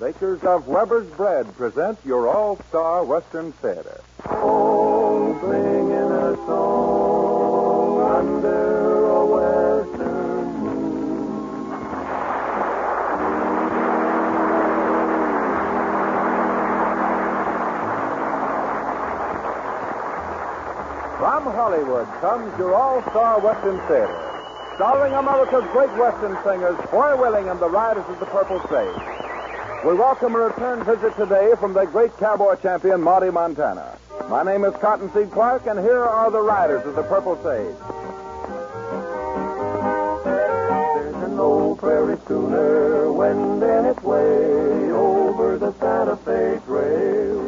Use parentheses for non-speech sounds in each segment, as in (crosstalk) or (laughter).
Bakers of Weber's Bread present your all-star Western Theater. Oh, singing a song under a western. From Hollywood comes your all-star Western Theater, starring America's great Western singers, Foy Willing and the Riders of the Purple Sage. We welcome a return visit today from the great cowboy champion, Monty Montana. My name is Cottonseed Clark, and here are the Riders of the Purple Sage. There's an old prairie schooner wending its way over the Santa Fe Trail.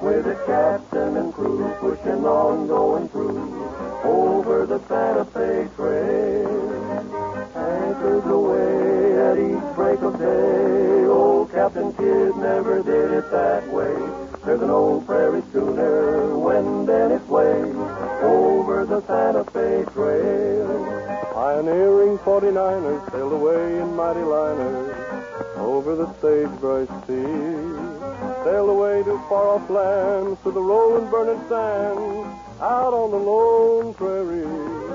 With its captain and crew pushing on, going through over the Santa Fe Trail. Anchors away at each break of day. Captain Kidd never did it that way. There's an old prairie schooner wending its way over the Santa Fe Trail. Pioneering 49ers sailed away in mighty liners over the sagebrush sea. Sailed away to far off lands to the rolling, burning sands out on the lone prairie.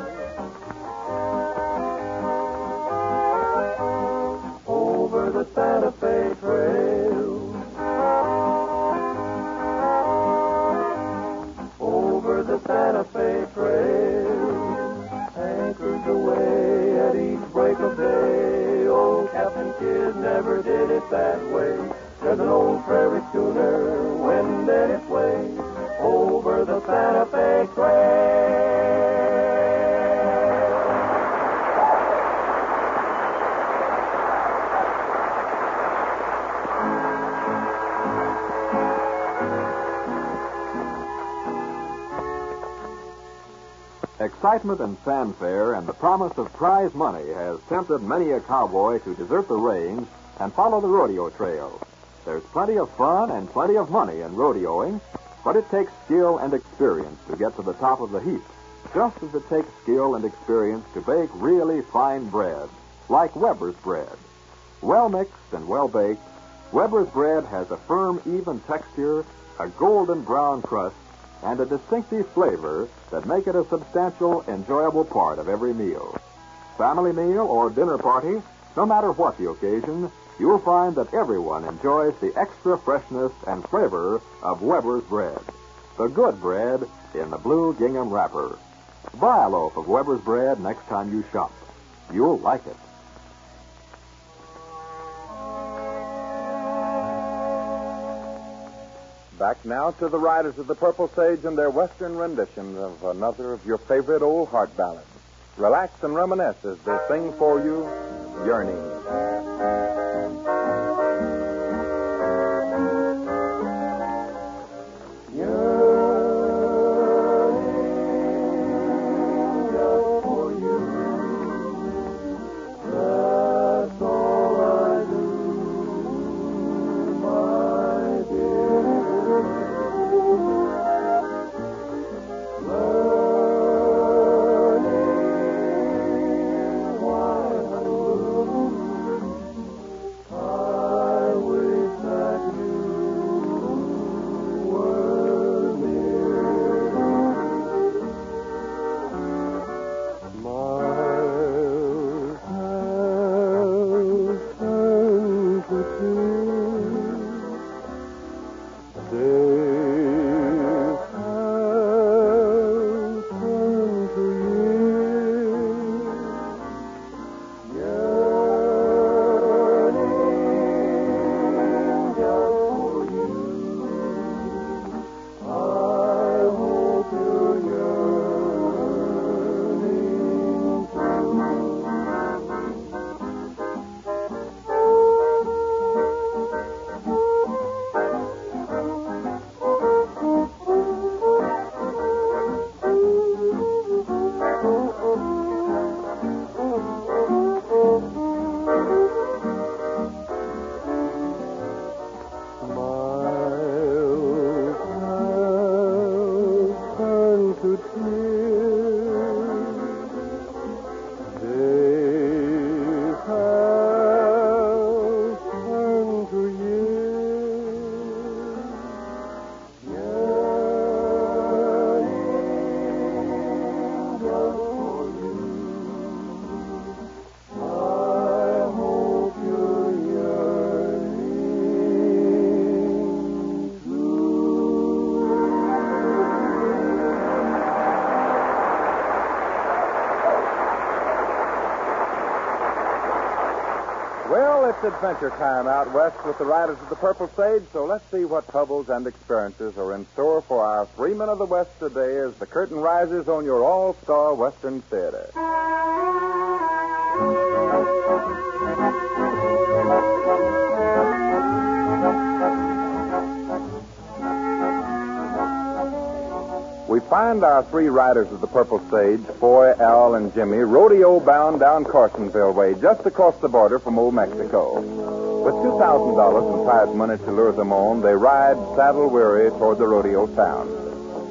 The Santa Fe Trail. Over the Santa Fe Trail. Anchors away at each break of day. Old Captain Kidd never did it that way. There's an old prairie schooner wending its way over the Santa Fe Trail. Excitement and fanfare and the promise of prize money has tempted many a cowboy to desert the range and follow the rodeo trail. There's plenty of fun and plenty of money in rodeoing, but it takes skill and experience to get to the top of the heap, just as it takes skill and experience to bake really fine bread, like Weber's bread. Well mixed and well baked, Weber's bread has a firm, even texture, a golden brown crust, and a distinctive flavor that make it a substantial, enjoyable part of every meal. Family meal or dinner party, no matter what the occasion, you'll find that everyone enjoys the extra freshness and flavor of Weber's bread. The good bread in the blue gingham wrapper. Buy a loaf of Weber's bread next time you shop. You'll like it. Back now to the Riders of the Purple Sage and their Western rendition of another of your favorite old heart ballads. Relax and reminisce as they sing for you, Yearning. Adventure time out west with the riders of the Purple Sage, so let's see what troubles and experiences are in store for our three men of the West today as the curtain rises on your all star Western Theater. Find our three riders of the Purple Sage, Foy, Al, and Jimmy, rodeo bound down Carsonville way, just across the border from old Mexico. With $2,000 in prize money to lure them on, they ride saddle weary toward the rodeo town.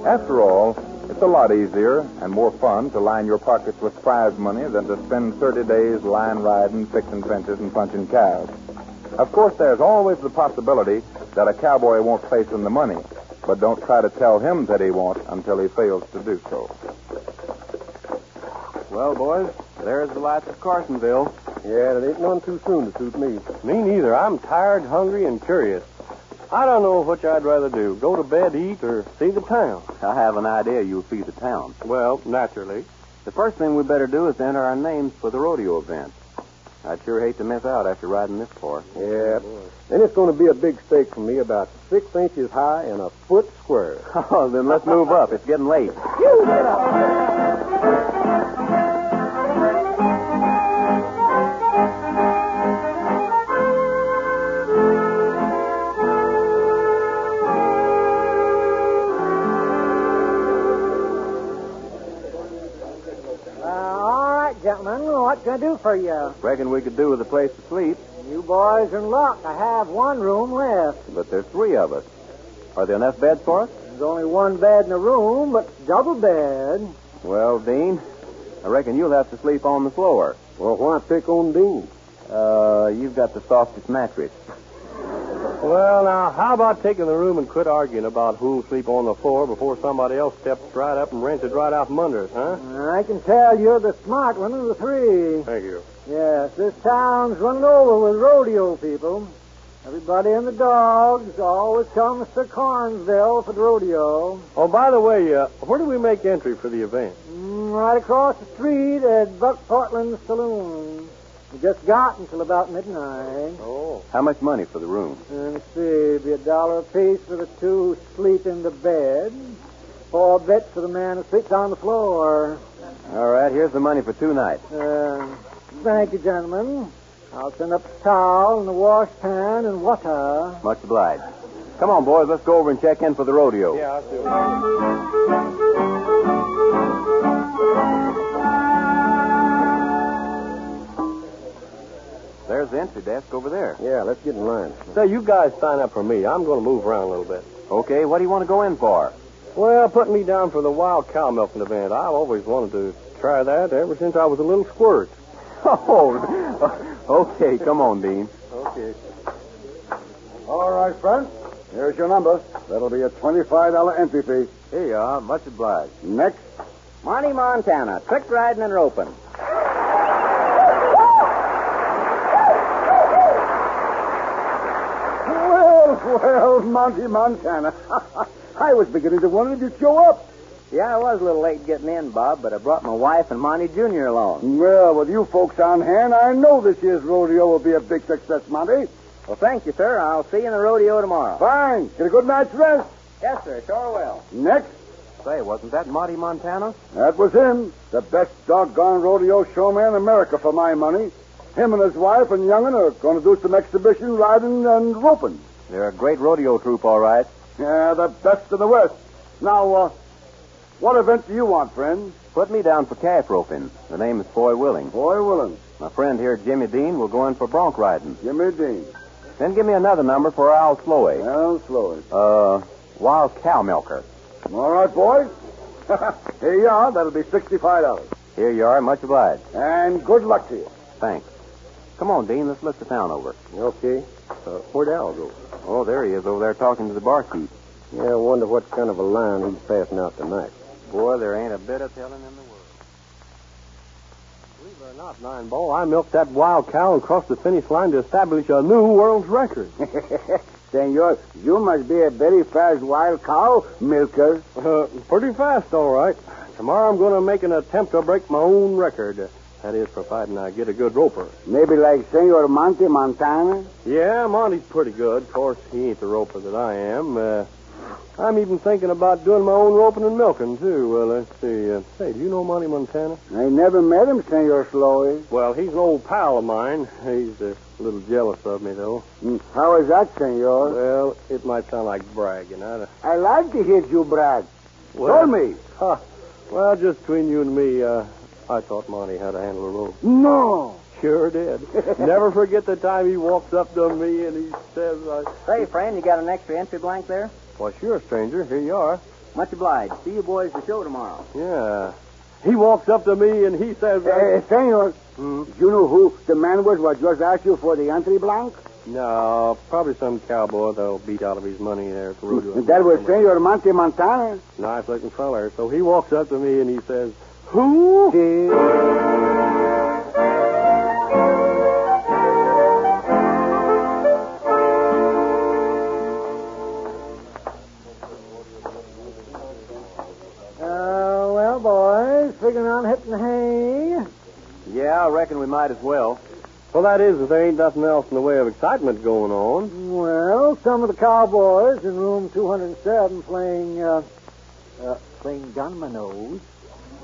After all, it's a lot easier and more fun to line your pockets with prize money than to spend 30 days line riding, fixing fences, and punching cows. Of course, there's always the possibility that a cowboy won't place in the money, but don't try to tell him that he won't until he fails to do so. Well, boys, there's the lights of Carsonville. Yeah, it ain't none too soon to suit me. Me neither. I'm tired, hungry, and curious. I don't know which I'd rather do go to bed, eat, or see the town. I have an idea you'll see the town. Well, naturally. The first thing we better do is enter our names for the rodeo event. I'd sure hate to miss out after riding this far. Yeah. Then it's going to be a big stake for me, about six inches high and a foot square. (laughs) Oh, then let's move up. It's getting late. You get up. Can I do for you? Reckon we could do with a place to sleep, You boys are in luck. I have one room left. but there's three of us. Are there enough beds for us? There's only one bed in the room, but double bed. Well, Dean, I reckon you'll have to sleep on the floor. Well, why pick on Dean? Uh, you've got the softest mattress. Well, now, how about taking the room and quit arguing about who'll sleep on the floor before somebody else steps right up and rents it right out from under us, huh? I can tell you're the smart one of the three. Thank you. Yes, this town's running over with rodeo people. Everybody and the dogs always comes to Carsonville for the rodeo. Oh, by the way, uh, where do we make entry for the event? Mm, right across the street at Buck Portland's saloon. We just got until about midnight. Oh. How much money for the room? And let's see, it'd be a dollar apiece for the two who sleep in the bed. Four bits for the man who sleeps on the floor. All right, here's the money for two nights. Uh, thank you, gentlemen. I'll send up the towel and the washpan and water. Much obliged. Come on, boys, let's go over and check in for the rodeo. Yeah, I'll do it. There's the entry desk over there. Yeah, let's get in line. Say, you guys sign up for me. I'm going to move around a little bit. Okay, what do you want to go in for? Well, put me down for the wild cow milking event. I've always wanted to try that ever since I was a little squirt. (laughs) Oh, okay, come on, Dean. Okay. All right, friends. Here's your number. That'll be a $25 entry fee. Here you uh, are. Much obliged. Next. Monty Montana, trick riding and roping. Well, Monty Montana. (laughs) I was beginning to wonder if you'd show up. Yeah, I was a little late getting in, Bob, but I brought my wife and Monty Jr. along. Well, with you folks on hand, I know this year's rodeo will be a big success, Monty. Well, thank you, sir. I'll see you in the rodeo tomorrow. Fine. Get a good night's rest. Yes, sir. Sure will. Next. Say, wasn't that Monty Montana? That was him. The best doggone rodeo showman in America for my money. Him and his wife and young'un are going to do some exhibition riding and roping. They're a great rodeo troupe, all right. Yeah, the best in the West. Now, uh, what event do you want, friend? Put me down for calf roping. The name is Foy Willing. Foy Willing. My friend here, Jimmy Dean, will go in for bronc riding. Jimmy Dean. Then give me another number for Al Sloey. Well, slow it. Uh, wild cow milker. All right, boys. (laughs) Here you are. That'll be $65. Here you are. Much obliged. And good luck to you. Thanks. Come on, Dean. Let's look the town over. Okay. Uh, where'd Al go? Oh, there he is over there talking to the barkeep. Yeah, I wonder what kind of a line he's passing out tonight. Boy, there ain't a bit of telling in the world. Believe it or not, Nine Ball, I milked that wild cow and crossed the finish line to establish a new world record. (laughs) Senor, you must be a very fast wild cow milker. Uh, pretty fast, all right. Tomorrow I'm going to make an attempt to break my own record. That is, providing I get a good roper. Maybe like Senor Monte Montana? Yeah, Monty's pretty good. Of course, he ain't the roper that I am. Uh, I'm even thinking about doing my own roping and milking, too. Well, let's see. Uh, say, do you know Monty Montana? I never met him, Senor Sloey. Well, he's an old pal of mine. He's a little jealous of me, though. Mm, How is that, Senor? Well, it might sound like bragging. I, I like to hear you brag. well, Tell me. Huh. Well, just between you and me, uh, I taught Monty how to handle a rope. No. Sure did. (laughs) Never forget the time he walks up to me and he says, uh, Say, friend, you got an extra entry blank there? Well, sure, stranger. Here you are. Much obliged. See you boys at the show tomorrow. Yeah. He walks up to me and he says, uh, Uh, senor, Hmm? you know who the man was what just asked you for the entry blank? No, probably some cowboy that'll beat out of his money there at the rodeo. That was Senor Monte Montana. Nice looking feller. So he walks up to me and he says, Who? Uh, well, boys, figuring on hitting hay. Yeah, I reckon we might as well. Well, that is, if there ain't nothing else in the way of excitement going on. Well, some of the cowboys in room 207 playing, uh, uh, playing dominoes.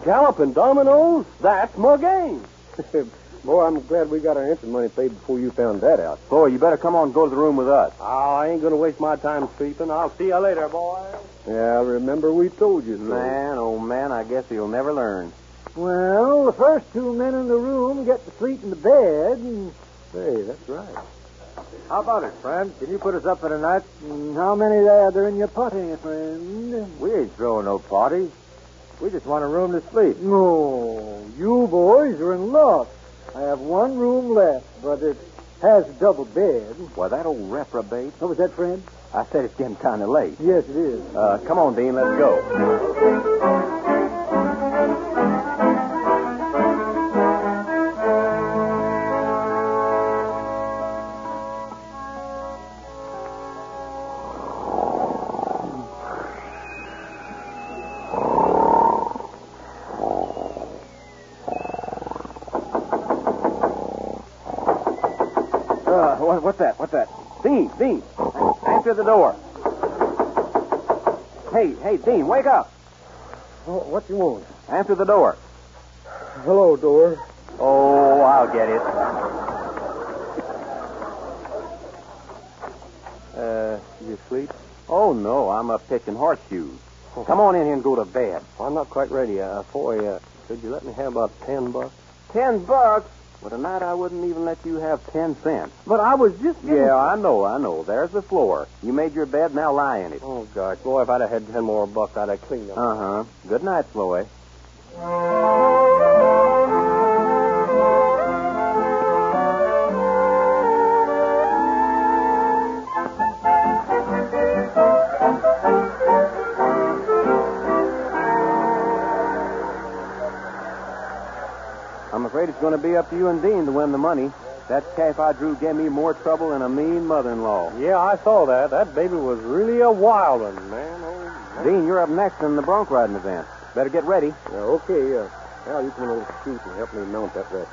Galloping dominoes? That's my game. (laughs) Boy, I'm glad we got our entrance money paid before you found that out. Boy, you better come on and go to the room with us. Oh, I ain't going to waste my time sleeping. I'll see you later, boy. Yeah, remember we told you so. Man, oh man, I guess he'll never learn. Well, the first two men in the room get to sleep in the bed, and Hey, that's right. How about it, friend? Can you put us up for the night? How many there are there in your party, friend? We ain't throwing no party. We just want a room to sleep. No, you boys are in luck. I have one room left, but it has a double bed. Why, that old reprobate. What was that, friend? I said it's getting kind of late. Yes, it is. Uh, come on, Dean, let's go. What's that? What's that? Dean, Dean, answer the door. Hey, hey, Dean, wake up. what you want? Answer the door. Hello, door. Oh, I'll get it. Uh, you asleep? Oh, no, I'm up pitching horseshoes. Come on in here and go to bed. I'm not quite ready. Uh, boy, uh, could you let me have about ten bucks? Ten bucks? Well, tonight I wouldn't even let you have ten cents. But I was just Yeah, I know, I know. There's the floor. You made your bed, now lie in it. Oh, gosh. Boy, if I'd have had ten more bucks, I'd have cleaned them. Uh-huh. Good night, Sloey. It's going to be up to you and Dean to win the money. That calf I drew gave me more trouble than a mean mother-in-law. Yeah, I saw that. That baby was really a wild one, man. Oh, Dean, you're up next in the bronc riding event. Better get ready. Yeah, okay. Uh, Al, you come over to chute and help me mount that rest.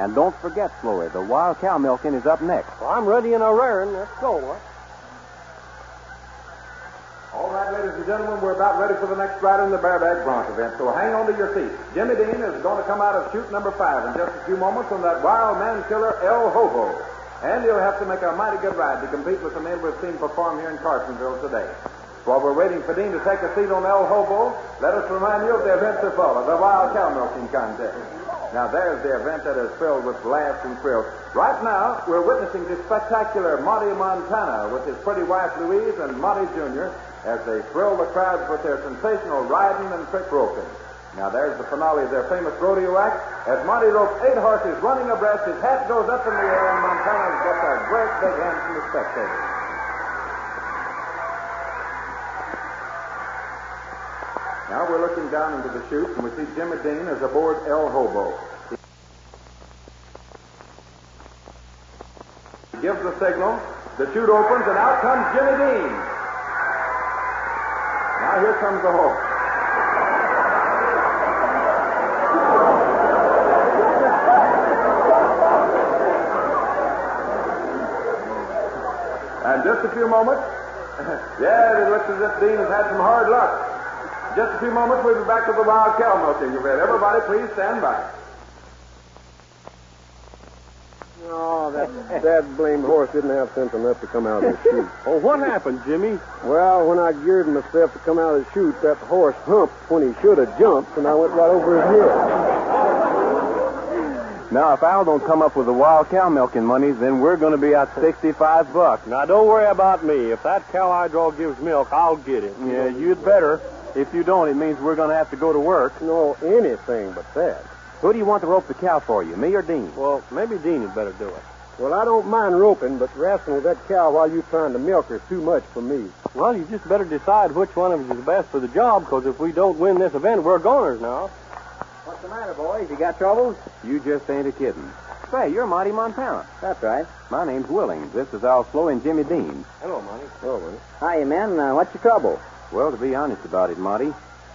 And don't forget, Sloey, the wild cow milking is up next. well, I'm ready and a raring. Let's go. What? All right, ladies and gentlemen, we're about ready for the next rider in the bareback bronc event, so hang on to your seats. Jimmy Dean is going to come out of chute number five in just a few moments from that wild man killer, El Hobo. And he'll have to make a mighty good ride to compete with the men we've seen perform here in Carsonville today. While we're waiting for Dean to take a seat on El Hobo, let us remind you of the events that follow, the wild cow milking contest. Now, there's the event that is filled with laughs and thrills. Right now, we're witnessing the spectacular Monty Montana with his pretty wife Louise and Monty Jr. as they thrill the crowds with their sensational riding and trick roping. Now, there's the finale of their famous rodeo act as Monty ropes eight horses running abreast. His hat goes up in the air, and Montana gets a great big hand from the spectators. Now we're looking down into the chute, and we see Jimmy Dean is aboard El Hobo. He gives the signal, the chute opens, and out comes Jimmy Dean now here comes the horse. And just a few moments. (laughs) yeah, it looks as if Dean has had some hard luck. Just a few moments, we'll be back to the wild cow milking event. Everybody, please stand by. That, that blamed horse didn't have sense enough to come out of the chute. Oh, what happened, Jimmy? Well, when I geared myself to come out of the chute, that horse humped when he should have jumped, and I went right over his head. Now, if Al don't come up with the wild cow milking money, then we're going to be out 65 bucks. Now, don't worry about me. If that cow I draw gives milk, I'll get it. Yeah, you'd better. If you don't, it means we're going to have to go to work. No, anything but that. Who do you want to rope the cow for you, me or Dean? Well, maybe Dean had better do it. Well, I don't mind roping, but wrestling with that cow while you're trying to milk her is too much for me. Well, you just better decide which one of us is best for the job, because if we don't win this event, we're goners now. What's the matter, boys? You got troubles? You just ain't a kidding. Say, you're Monty Montana. That's right. My name's Willings. This is Al Slow and Jimmy Dean. Hello, Monty. Hello, Monty. Hiya, men. Uh, what's your trouble? Well, to be honest about it, Monty,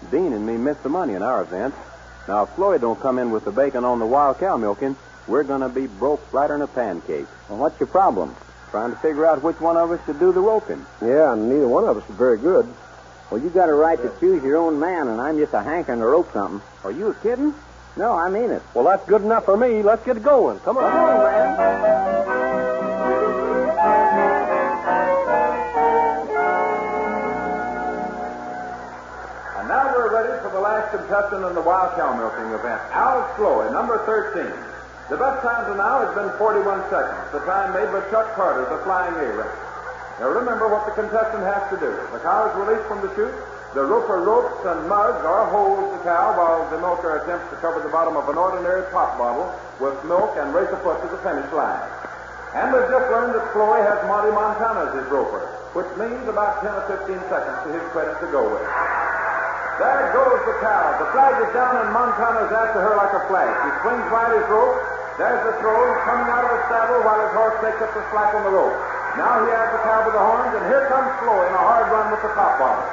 Dean and me missed the money in our event. Now, if Floyd don't come in with the bacon on the wild cow milking, we're going to be broke flatter than a pancake. Well, what's your problem? Trying to figure out which one of us should do the roping. Yeah, and neither one of us is very good. Well, you got a right to choose your own man, and I'm just a hankering to rope something. Are you kidding? No, I mean it. Well, that's good enough for me. Let's get going. Come on. Come on, Brad. And now we're ready for the last contestant in the wild cow milking event, Al Sloey, number 13. The best time to now has been 41 seconds, the time made by Chuck Carter, the flying A-Ray. Now remember what the contestant has to do. The cow is released from the chute. The roper ropes and mugs or holds the cow while the milker attempts to cover the bottom of an ordinary pop bottle with milk and race a foot to the finish line. And we've just learned that Floy has Monty Montana as his roper, which means about 10 or 15 seconds to his credit to go with. There goes the cow. The flag is down, and Montana's after her like a flash. He swings right his rope. There's the throw. Coming out of the saddle while his horse takes up the slack on the rope. Now he has the cow by the horns, and here comes Floyd in a hard run with the top bottle.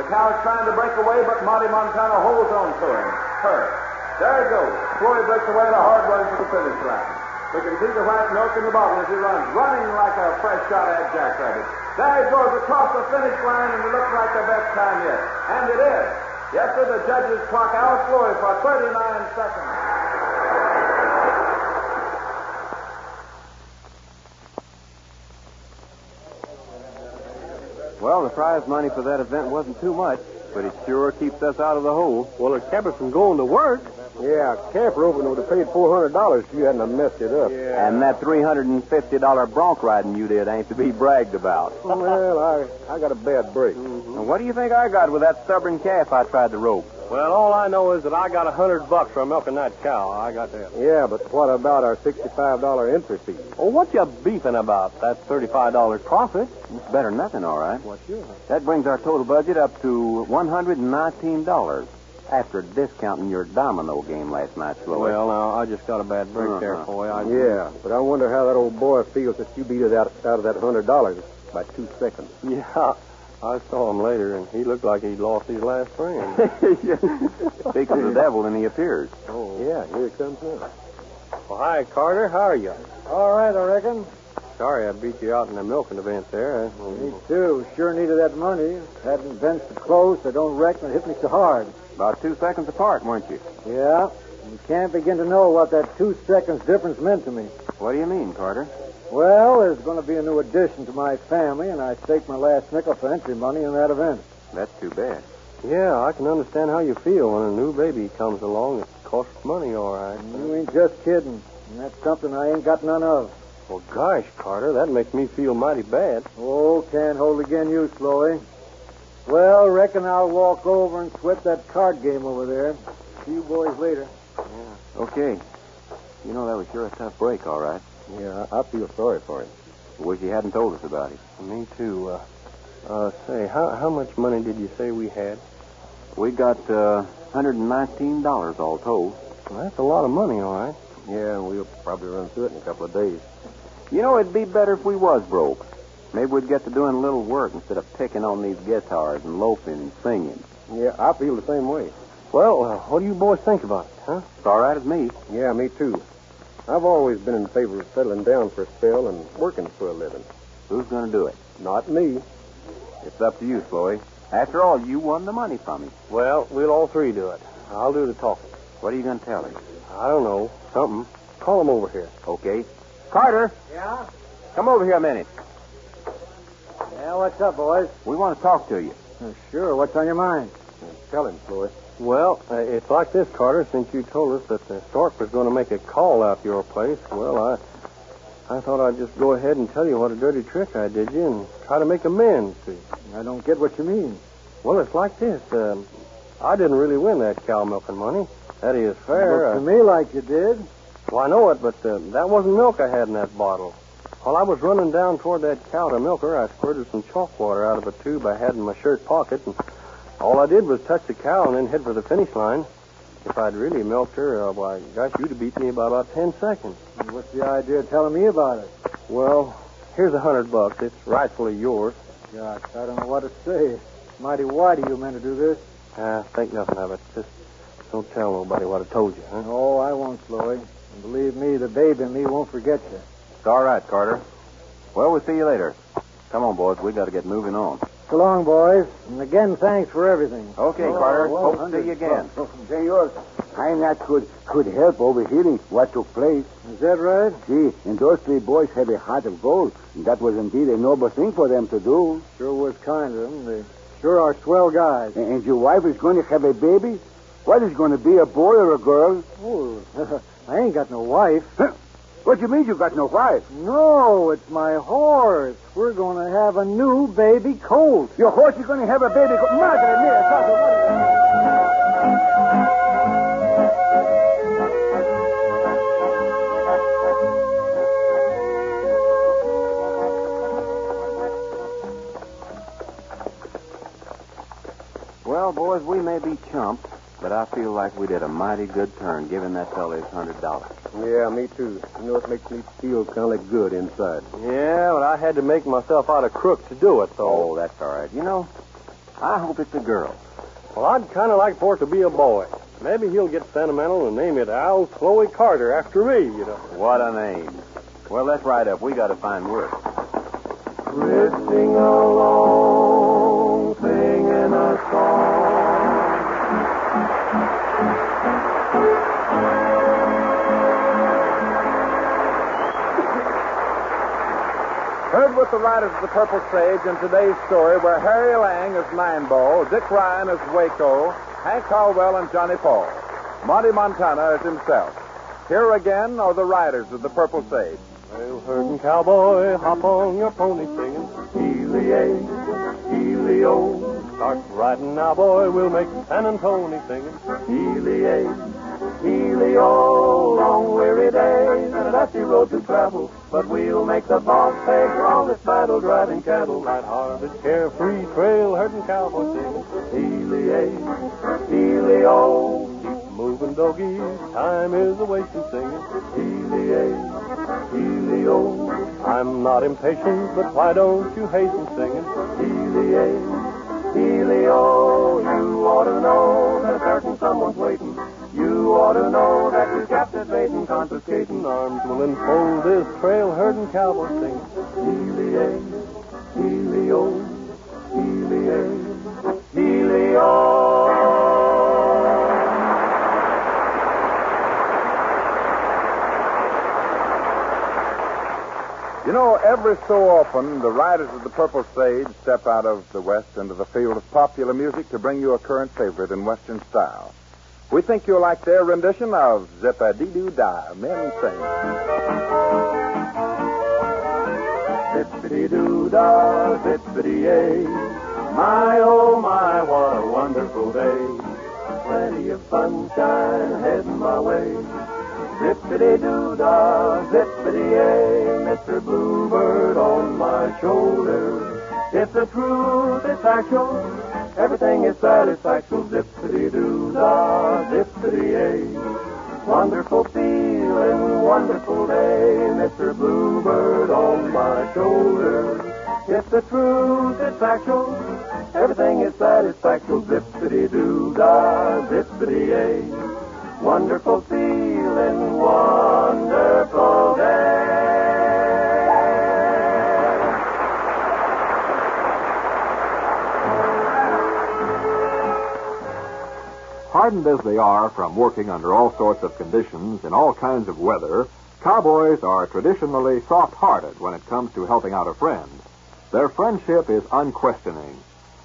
The cow is trying to break away, but Monty Montana holds on to him. Her. There he goes. Floyd breaks away in a hard run to the finish line. We can see the white milk in the bottle as he runs, running like a fresh shot at jackrabbit. There he goes across the finish line, and it looks like the best time yet. And it is. Yes, sir, the judges clock Al Floyd for 39 seconds. Well, the prize money for that event wasn't too much, but it sure keeps us out of the hole. Well, it kept us from going to work. Yeah, camp roping would have paid $400 if you hadn't have messed it up. Yeah. And that $350 bronc riding you did ain't to be bragged about. Well, I, I got a bad break. And what do you think I got with that stubborn calf I tried to rope? Well, all I know is that I got a hundred bucks for milking that cow. I got that. Yeah, but what about our sixty-five dollar entry fee? Oh, what you beefing about? That's thirty-five dollars profit. It's better than nothing, all right. What's yours? That brings our total budget up to $119 after discounting your domino game last night, Sloey. Well, now I just got a bad break there, Uh-huh. boy. I... Yeah, but I wonder how that old boy feels that you beat it out, out of that hundred dollars by two seconds. Yeah, I saw him later, and he looked like he'd lost his last friend. (laughs) Speaks of the devil, and he appears. oh, yeah, here he comes now. Well, hi, Carter. How are you? All right, I reckon. Sorry I beat you out in the milking event there. Me too. Sure needed that money. Hadn't events so close, I don't reckon it hit me so hard. About two seconds apart, weren't you? Yeah. You can't begin to know what that two seconds difference meant to me. What do you mean, Carter? Well, there's going to be a new addition to my family, and I stake my last nickel for entry money in that event. That's too bad. Yeah, I can understand how you feel when a new baby comes along. It costs money, all right. You ain't just kidding. And that's something I ain't got none of. Well, gosh, Carter, that makes me feel mighty bad. Oh, can't hold again you, Sloey. Well, reckon I'll walk over and sweat that card game over there. See you boys later. Yeah. Okay. You know, that was sure a tough break, all right. Yeah, I I feel sorry for him. Wish he hadn't told us about it. Me too. Uh, uh, say, how how much money did you say we had? We got uh, $119 all told. Well, that's a lot of money, all right. Yeah, we'll probably run through it in a couple of days. You know, it'd be better if we was broke. Maybe we'd get to doing a little work instead of picking on these guitars and loafing and singing. Yeah, I feel the same way. Well, uh, what do you boys think about it, huh? It's all right with me. Yeah, me too. I've always been in favor of settling down for a spell and working for a living. Who's going to do it? Not me. It's up to you, Sloey. After all, you won the money from him. Well, we'll all three do it. I'll do the talking. What are you going to tell him? I don't know. Something. Call him over here. Okay. Carter, Yeah? come over here a minute. Yeah, what's up, boys? We want to talk to you. sure, what's on your mind? Tell him, Sloey. Well, uh, it's like this, Carter. Since you told us that the Stork was going to make a call out your place, well, I I thought I'd just go ahead and tell you what a dirty trick I did you and try to make amends to you. I don't get what you mean. Well, it's like this. Um, I didn't really win that cow milking money. That is fair. Looks to Uh, me like you did. well, I know it, but uh, that wasn't milk I had in that bottle. While I was running down toward that cow to milk her, I squirted some chalk water out of a tube I had in my shirt pocket, and all I did was touch the cow and then head for the finish line. If I'd really milked her, uh, why, gosh, you'd have beat me by about ten seconds. What's the idea of telling me about it? Well, here's a hundred bucks. It's rightfully yours. Gosh, I don't know what to say. Mighty why do you meant to do this? Uh, think nothing of it. Just don't tell nobody what I told you, huh? No, I won't, Sloey. And believe me, the babe in me won't forget you. It's all right, Carter. Well, we'll see you later. Come on, boys. we got to get moving on. So long, boys. And again, thanks for everything. Okay, Oh, Carter. well, Hope to see you again. bucks. Senor, I not could could help overhearing what took place. Is that right? See, and those three boys have a heart of gold. That was indeed a noble thing for them to do. Sure was kind of them. They sure are swell guys. And, and your wife is going to have a baby? What is going to be, a boy or a girl? Oh, (laughs) I ain't got no wife. (laughs) What do you mean you've got no wife? No, it's my horse. We're going to have a new baby colt. Your horse is going to have a baby. Go- Madre mia, Well, boys, we may be chumps, but I feel like we did a mighty good turn giving that fellow his hundred dollars. Yeah, me too. You know, it makes me feel kind of good inside. Yeah, but I had to make myself out a crook to do it, though. Oh, that's all right. You know, I hope it's a girl. Well, I'd kind of like for it to be a boy. Maybe he'll get sentimental and name it Al Sloey Carter after me, you know. What a name. Well, let's ride up. We got to find work. Drifting along, singing a song. With the riders of the Purple Sage in today's story where Harry Lang is Ball, Dick Ryan is Waco, Hank Caldwell and Johnny Paul. Monty Montana is himself. Here again are the riders of the Purple Sage. Well, herding cowboy, hop on your pony singing. Healy-A, Healy-O, Start riding now, boy, we'll make San Antonio singing. Healy-A, Healy-O, long weary days and a dusty road to travel. But we'll make the boss pay for all this battle driving cattle. Light harvest, carefree trail, herding cowboy singing. Healy-A, Healy-O, Keep moving, doggies, time is a wasting singing. Healy-A, Healy-O, I'm not impatient, but why don't you hasten singing? Healy-A, Healy-O, you ought to know that a certain someone's waiting. You ought to know that we're captivating, confiscating Arms will enfold this trail, herding cowboy singing. Healy-A, Healy-O, You know, every so often, the riders of the Purple Sage step out of the West into the field of popular music to bring you a current favorite in Western style. We think you'll like their rendition of Zip-a-dee-doo-dah, Men Sing. Zippity-doo-dah, zippity-yay. My, oh, my, what a wonderful day. Plenty of sunshine heading my way. Zippity-doo-dah, zippity-yay. Mr. Bluebird on my shoulder. It's the truth, it's actual. Everything is satisfactual. Zippity-doo-dah, zippity-yay. Wonderful feeling, wonderful day, Mr. Bluebird on my shoulder. It's the truth, it's factual. Everything is satisfactual. Zippity doo dah, zippity yay. Wonderful feeling, wonderful day. Hardened as they are from working under all sorts of conditions in all kinds of weather, cowboys are traditionally soft-hearted when it comes to helping out a friend. Their friendship is unquestioning.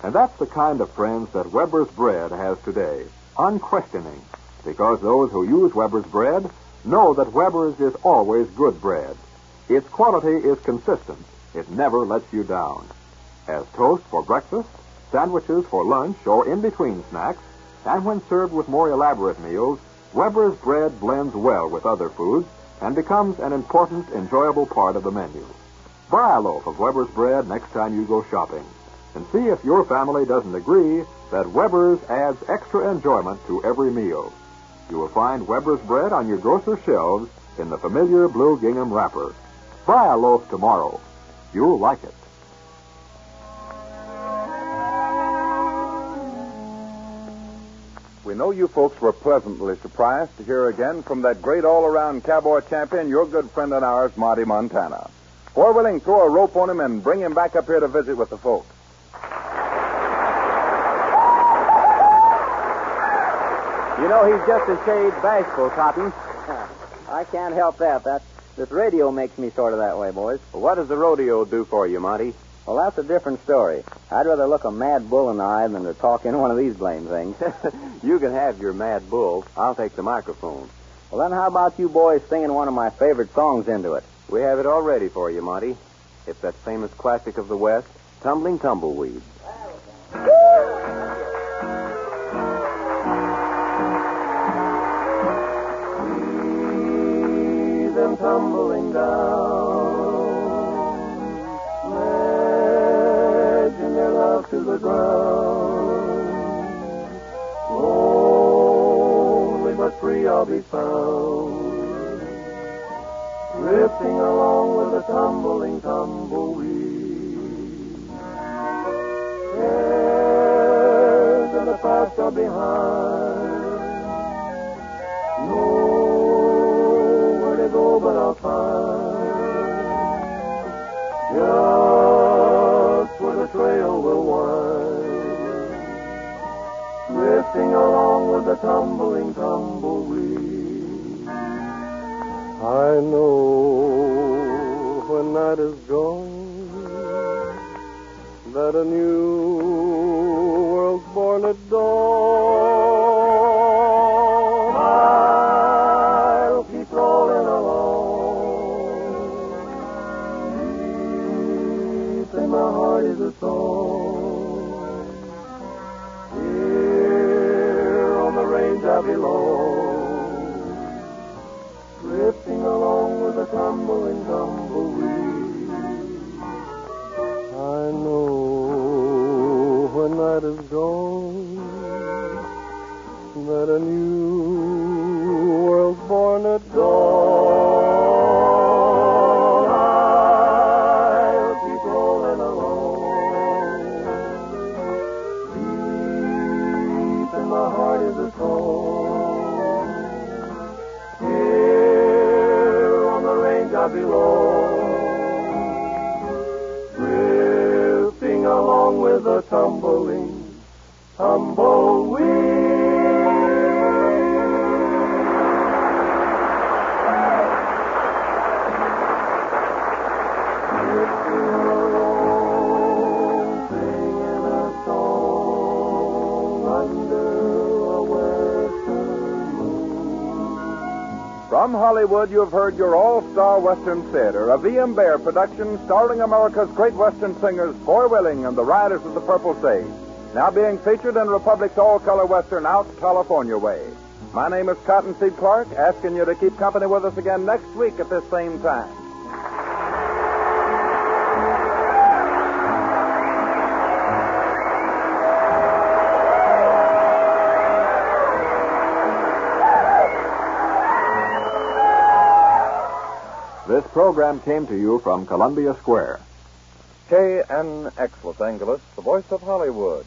And that's the kind of friends that Weber's Bread has today. Unquestioning. Because those who use Weber's Bread know that Weber's is always good bread. Its quality is consistent. It never lets you down. As toast for breakfast, sandwiches for lunch, or in between snacks, and when served with more elaborate meals, Weber's bread blends well with other foods and becomes an important, enjoyable part of the menu. Buy a loaf of Weber's bread next time you go shopping and see if your family doesn't agree that Weber's adds extra enjoyment to every meal. You will find Weber's bread on your grocer's shelves in the familiar blue gingham wrapper. Buy a loaf tomorrow. You'll like it. Know you folks were pleasantly surprised to hear again from that great all-around cowboy champion, your good friend and ours, Monty Montana. Foy Willing, to throw a rope on him and bring him back up here to visit with the folks. You know, he's just a shade bashful, Cotton. (laughs) I can't help that. That this radio makes me sort of that way, boys. Well, what does the rodeo do for you, Monty? Well, that's a different story. I'd rather look a mad bull in the eye than to talk in one of these blame things. (laughs) you can have your mad bull. I'll take the microphone. Well, then how about you boys singing one of my favorite songs into it? We have it all ready for you, Monty. It's that famous classic of the West, Tumbling Tumbleweed. The ground. Lonely but free I'll be found, drifting along with the tumbling tumbleweed. Cares of the past are behind. No where to go, but I'll find just trail will wind, drifting along with the tumbling tumbleweed. I know when night is gone that a new world's born at dawn. Is a. Here on the range I belong. From Hollywood, you have heard your all-star Western Theater, a V.M. Bear production starring America's great Western singers, Foy Willing and the Riders of the Purple Sage. Now being featured in Republic's all-color Western Out California Way. My name is Cottonseed Clark, asking you to keep company with us again next week at this same time. Program came to you from Columbia Square. KNX Los Angeles, the voice of Hollywood.